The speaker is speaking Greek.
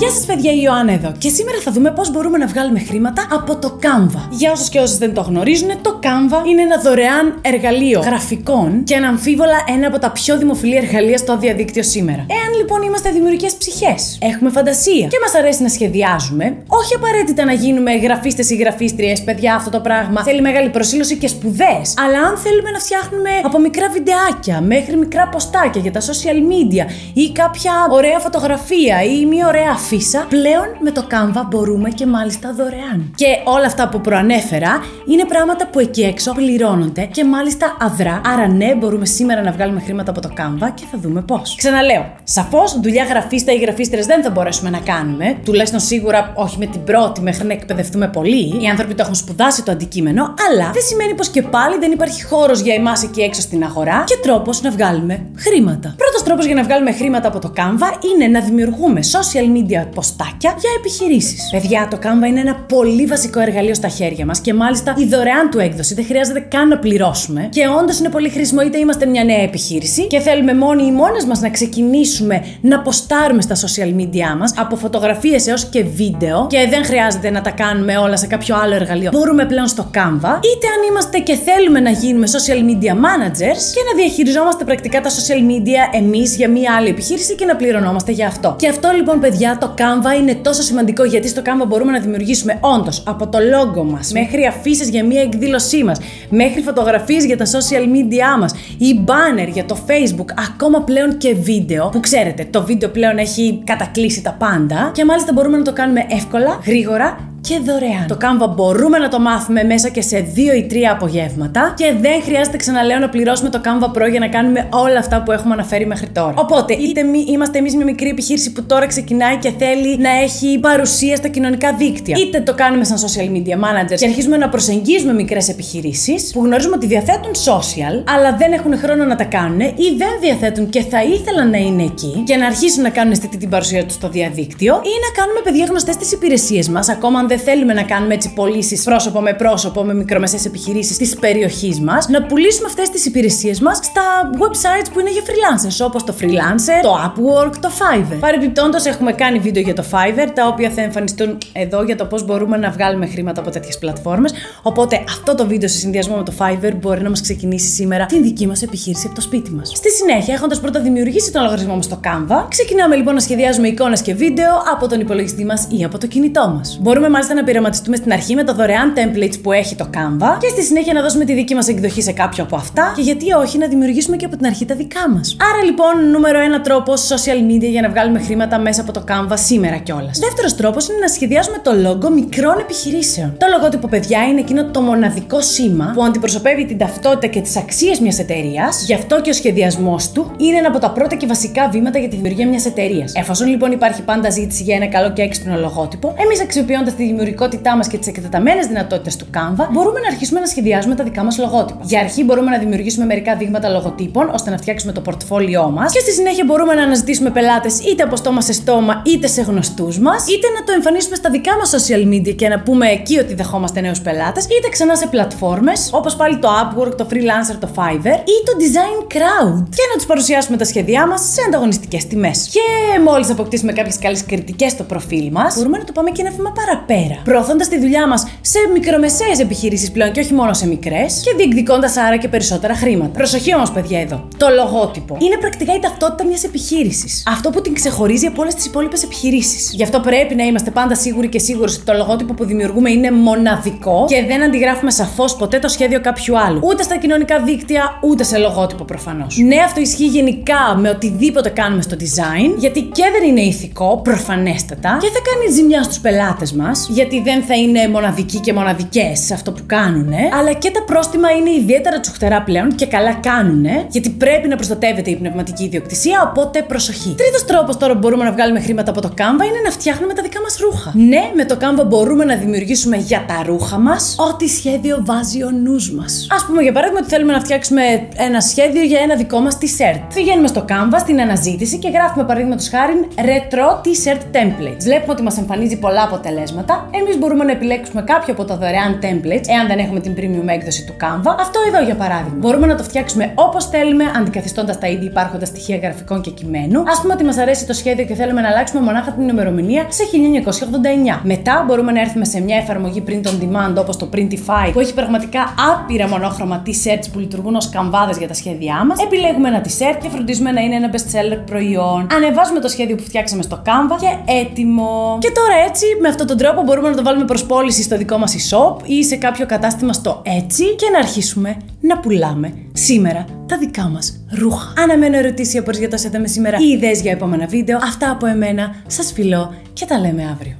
Γεια σας, παιδιά, η Ιωάννα εδώ. Και σήμερα θα δούμε πώς μπορούμε να βγάλουμε χρήματα από το Canva. Για όσους και όσες δεν το γνωρίζουν, το Canva είναι ένα δωρεάν εργαλείο γραφικών και αναμφίβολα ένα από τα πιο δημοφιλή εργαλεία στο διαδίκτυο σήμερα. Εάν λοιπόν είμαστε δημιουργικές ψυχές, έχουμε φαντασία και μας αρέσει να σχεδιάζουμε, όχι απαραίτητα να γίνουμε γραφίστες ή γραφίστριες, παιδιά, αυτό το πράγμα θέλει μεγάλη προσήλωση και σπουδές. Αλλά αν θέλουμε να φτιάχνουμε από μικρά βιντεάκια μέχρι μικρά ποστάκια για τα social media ή κάποια ωραία φωτογραφία ή μια ωραία αφίσα, πλέον με το Canva μπορούμε και μάλιστα δωρεάν. Και όλα αυτά που προανέφερα είναι πράγματα που εκεί έξω πληρώνονται και μάλιστα αδρά. Άρα, ναι, μπορούμε σήμερα να βγάλουμε χρήματα από το Canva και θα δούμε πώς. Ξαναλέω, σαφώς δουλειά γραφίστα ή γραφίστρε δεν θα μπορέσουμε να κάνουμε, τουλάχιστον σίγουρα όχι με την πρώτη μέχρι να εκπαιδευτούμε πολύ. Οι άνθρωποι το έχουν σπουδάσει το αντικείμενο, αλλά δεν σημαίνει πως και πάλι δεν υπάρχει χώρος για εμάς εκεί έξω στην αγορά και τρόπος να βγάλουμε χρήματα. Πρώτος τρόπος για να βγάλουμε χρήματα από το Canva είναι να δημιουργούμε social media ποστάκια για επιχειρήσεις. Παιδιά, το Canva είναι ένα πολύ βασικό εργαλείο στα χέρια μας και μάλιστα η δωρεάν του έκδοση δεν χρειάζεται καν να πληρώσουμε. Και όντως είναι πολύ χρήσιμο είτε είμαστε μια νέα επιχείρηση και θέλουμε μόνοι ή μόνες μας να ξεκινήσουμε να ποστάρουμε στα social media μας από φωτογραφίες έως και βίντεο και δεν χρειάζεται να τα κάνουμε όλα σε κάποιο άλλο εργαλείο. Μπορούμε πλέον στο Canva, είτε αν είμαστε και θέλουμε να γίνουμε social media managers και να διαχειριζόμαστε πρακτικά τα social media εμείς για μία άλλη επιχείρηση και να πληρωνόμαστε για αυτό. Και αυτό λοιπόν, παιδιά, το Canva είναι τόσο σημαντικό γιατί στο Canva μπορούμε να δημιουργήσουμε όντως από το logo μας μέχρι αφήσεις για μία εκδήλωσή μας, μέχρι φωτογραφίες για τα social media μας ή banner για το Facebook, ακόμα πλέον και βίντεο. Που ξέρετε, το βίντεο πλέον έχει κατακλείσει τα πάντα και μάλιστα μπορούμε να το κάνουμε εύκολα, γρήγορα και δωρεάν. Το Canva μπορούμε να το μάθουμε μέσα και σε 2 ή 3 απογεύματα και δεν χρειάζεται ξαναλέω να πληρώσουμε το Canva Pro για να κάνουμε όλα αυτά που έχουμε αναφέρει μέχρι τώρα. Οπότε, είτε μη, είμαστε εμείς μια μικρή επιχείρηση που τώρα ξεκινάει και θέλει να έχει παρουσία στα κοινωνικά δίκτυα, είτε το κάνουμε σαν social media managers και αρχίζουμε να προσεγγίζουμε μικρές επιχειρήσεις που γνωρίζουμε ότι διαθέτουν social, αλλά δεν έχουν χρόνο να τα κάνουν ή δεν διαθέτουν και θα ήθελαν να είναι εκεί και να αρχίσουν να κάνουν αισθητή την παρουσία τους στο διαδίκτυο ή να κάνουμε παιδιά γνωστές τις υπηρεσίες μας, ακόμα αν δεν θέλουμε να κάνουμε έτσι πωλήσεις πρόσωπο με πρόσωπο με μικρομεσαίες επιχειρήσεις της περιοχής μας, να πουλήσουμε αυτές τις υπηρεσίες μας στα websites που είναι για freelancers, όπως το Freelancer, το Upwork, το Fiverr. Παρεμπιπτόντως, έχουμε κάνει βίντεο για το Fiverr, τα οποία θα εμφανιστούν εδώ για το πώς μπορούμε να βγάλουμε χρήματα από τέτοιες πλατφόρμες. Οπότε, αυτό το βίντεο σε συνδυασμό με το Fiverr μπορεί να μας ξεκινήσει σήμερα την δική μας επιχείρηση από το σπίτι μας. Στη συνέχεια, έχοντας πρώτα δημιουργήσει τον λογαριασμό μας στο Canva, ξεκινάμε λοιπόν να σχεδιάζουμε εικόνες και βίντεο από τον υπολογιστή μας ή από το κινητό μας. Μπορούμε μάλιστα να πειραματιστούμε στην αρχή με τα δωρεάν templates που έχει το Canva και στη συνέχεια να δώσουμε τη δική μας εκδοχή σε κάποιο από αυτά και γιατί όχι να δημιουργήσουμε και από την αρχή τα δικά μας. Άρα λοιπόν, νούμερο ένα τρόπο social media για να βγάλουμε χρήματα μέσα από το Canva σήμερα κιόλας. Δεύτερος τρόπος είναι να σχεδιάζουμε το logo μικρών επιχειρήσεων. Το λογότυπο, παιδιά, είναι εκείνο το μοναδικό σήμα που αντιπροσωπεύει την ταυτότητα και τις αξίες μιας εταιρείας, γι' αυτό και ο σχεδιασμός του είναι ένα από τα πρώτα και βασικά βήματα για τη δημιουργία μιας εταιρείας. Εφόσον λοιπόν υπάρχει πάντα ζήτηση για ένα καλό και έξυπνο λογότυπο, εμείς αξιοποιώντας τη δημιουργικότητά μας και τις εκτεταμένες δυνατότητες του Canva, μπορούμε να αρχίσουμε να σχεδιάζουμε τα δικά μας λογότυπα. Για αρχή μπορούμε να δημιουργήσουμε μερικά δείγματα λογοτύπων ώστε να φτιάξουμε το πορτφόλιό μας. Και στη συνέχεια μπορούμε να αναζητήσουμε πελάτες είτε από στόμα σε στόμα είτε σε γνωστούς μας, είτε να το εμφανίσουμε στα δικά μας social media και να πούμε εκεί ότι δεχόμαστε νέους πελάτες, είτε ξανά σε πλατφόρμες όπως πάλι το Upwork, το Freelancer, το Fiverr ή το Design Crowd. Και να τους παρουσιάσουμε τα σχέδιά μας σε ανταγωνιστικές τιμές. Και μόλις αποκτήσουμε κάποιες καλές κριτικές στο προφίλ μας, μπορούμε να το πάμε και ένα βήμα παραπέρα προωθώντας τη δουλειά μας σε μικρομεσαίες επιχειρήσεις πλέον και όχι μόνο σε μικρές και διεκδικώντας άρα και περισσότερα χρήματα. Προσοχή όμως, παιδιά, εδώ. Το λογότυπο είναι πρακτικά η ταυτότητα μιας επιχείρησης. Αυτό που την ξεχωρίζει από όλες τις υπόλοιπες επιχειρήσεις. Γι' αυτό πρέπει να είμαστε πάντα σίγουροι και σίγουροι ότι το λογότυπο που δημιουργούμε είναι μοναδικό και δεν αντιγράφουμε σαφώς ποτέ το σχέδιο κάποιου άλλου. Ούτε στα κοινωνικά δίκτυα, ούτε σε λογότυπο προφανώς. Ναι, αυτό ισχύει γενικά με οτιδήποτε κάνουμε στο design, γιατί και δεν είναι ηθικό, προφανέστατα, και θα κάνει ζημιά στους πελάτες μας, γιατί δεν θα είναι μοναδικοί και μοναδικές σε αυτό που κάνουν, αλλά και τα πρόστιμα είναι ιδιαίτερα τσουχτερά πλέον και καλά κάνουν, γιατί πρέπει να προστατεύεται η πνευματική ιδιοκτησία, οπότε προσοχή. Τρίτος τρόπος τώρα που μπορούμε να βγάλουμε χρήματα από το Canva είναι να φτιάχνουμε τα δικά μας ρούχα. Ναι, με το Canva μπορούμε να δημιουργήσουμε για τα ρούχα μας ό,τι σχέδιο βάζει ο νους μας. Α πούμε για παράδειγμα ότι θέλουμε να φτιάξουμε ένα σχέδιο για ένα δικό μας t-shirt. Πηγαίνουμε στο Canva στην αναζήτηση και γράφουμε παραδείγματος χάρη retro t-shirt templates. Βλέπουμε ότι μας εμφανίζει πολλά αποτελέσματα Μετά, εμείς μπορούμε να επιλέξουμε κάποιο από τα δωρεάν templates, εάν δεν έχουμε την premium έκδοση του Canva. Αυτό εδώ για παράδειγμα. Μπορούμε να το φτιάξουμε όπως θέλουμε, αντικαθιστώντας τα ήδη υπάρχοντα στοιχεία γραφικών και κειμένου. Α πούμε ότι μας αρέσει το σχέδιο και θέλουμε να αλλάξουμε μονάχα την ημερομηνία σε 1989. Μετά μπορούμε να έρθουμε σε μια εφαρμογή print on demand όπως το Printify που έχει πραγματικά άπειρα μονόχρωμα t-shirts που λειτουργούν ως καμβάδες για τα σχέδιά μας. Επιλέγουμε ένα t-shirt και φροντίζουμε να είναι ένα best seller προϊόν. Ανεβάζουμε το σχέδιο που φτιάξαμε στο Canva και έτοιμο. Και τώρα έτσι, με αυτόν τον τρόπο μπορούμε να το βάλουμε προς πώληση στο δικό μας e-shop ή σε κάποιο κατάστημα στο έτσι και να αρχίσουμε να πουλάμε σήμερα τα δικά μας ρούχα. Αναμένω ερωτήσεις ή απορίες για το με σήμερα ή ιδέες για επόμενα βίντεο. Αυτά από εμένα. Σας φιλώ και τα λέμε αύριο.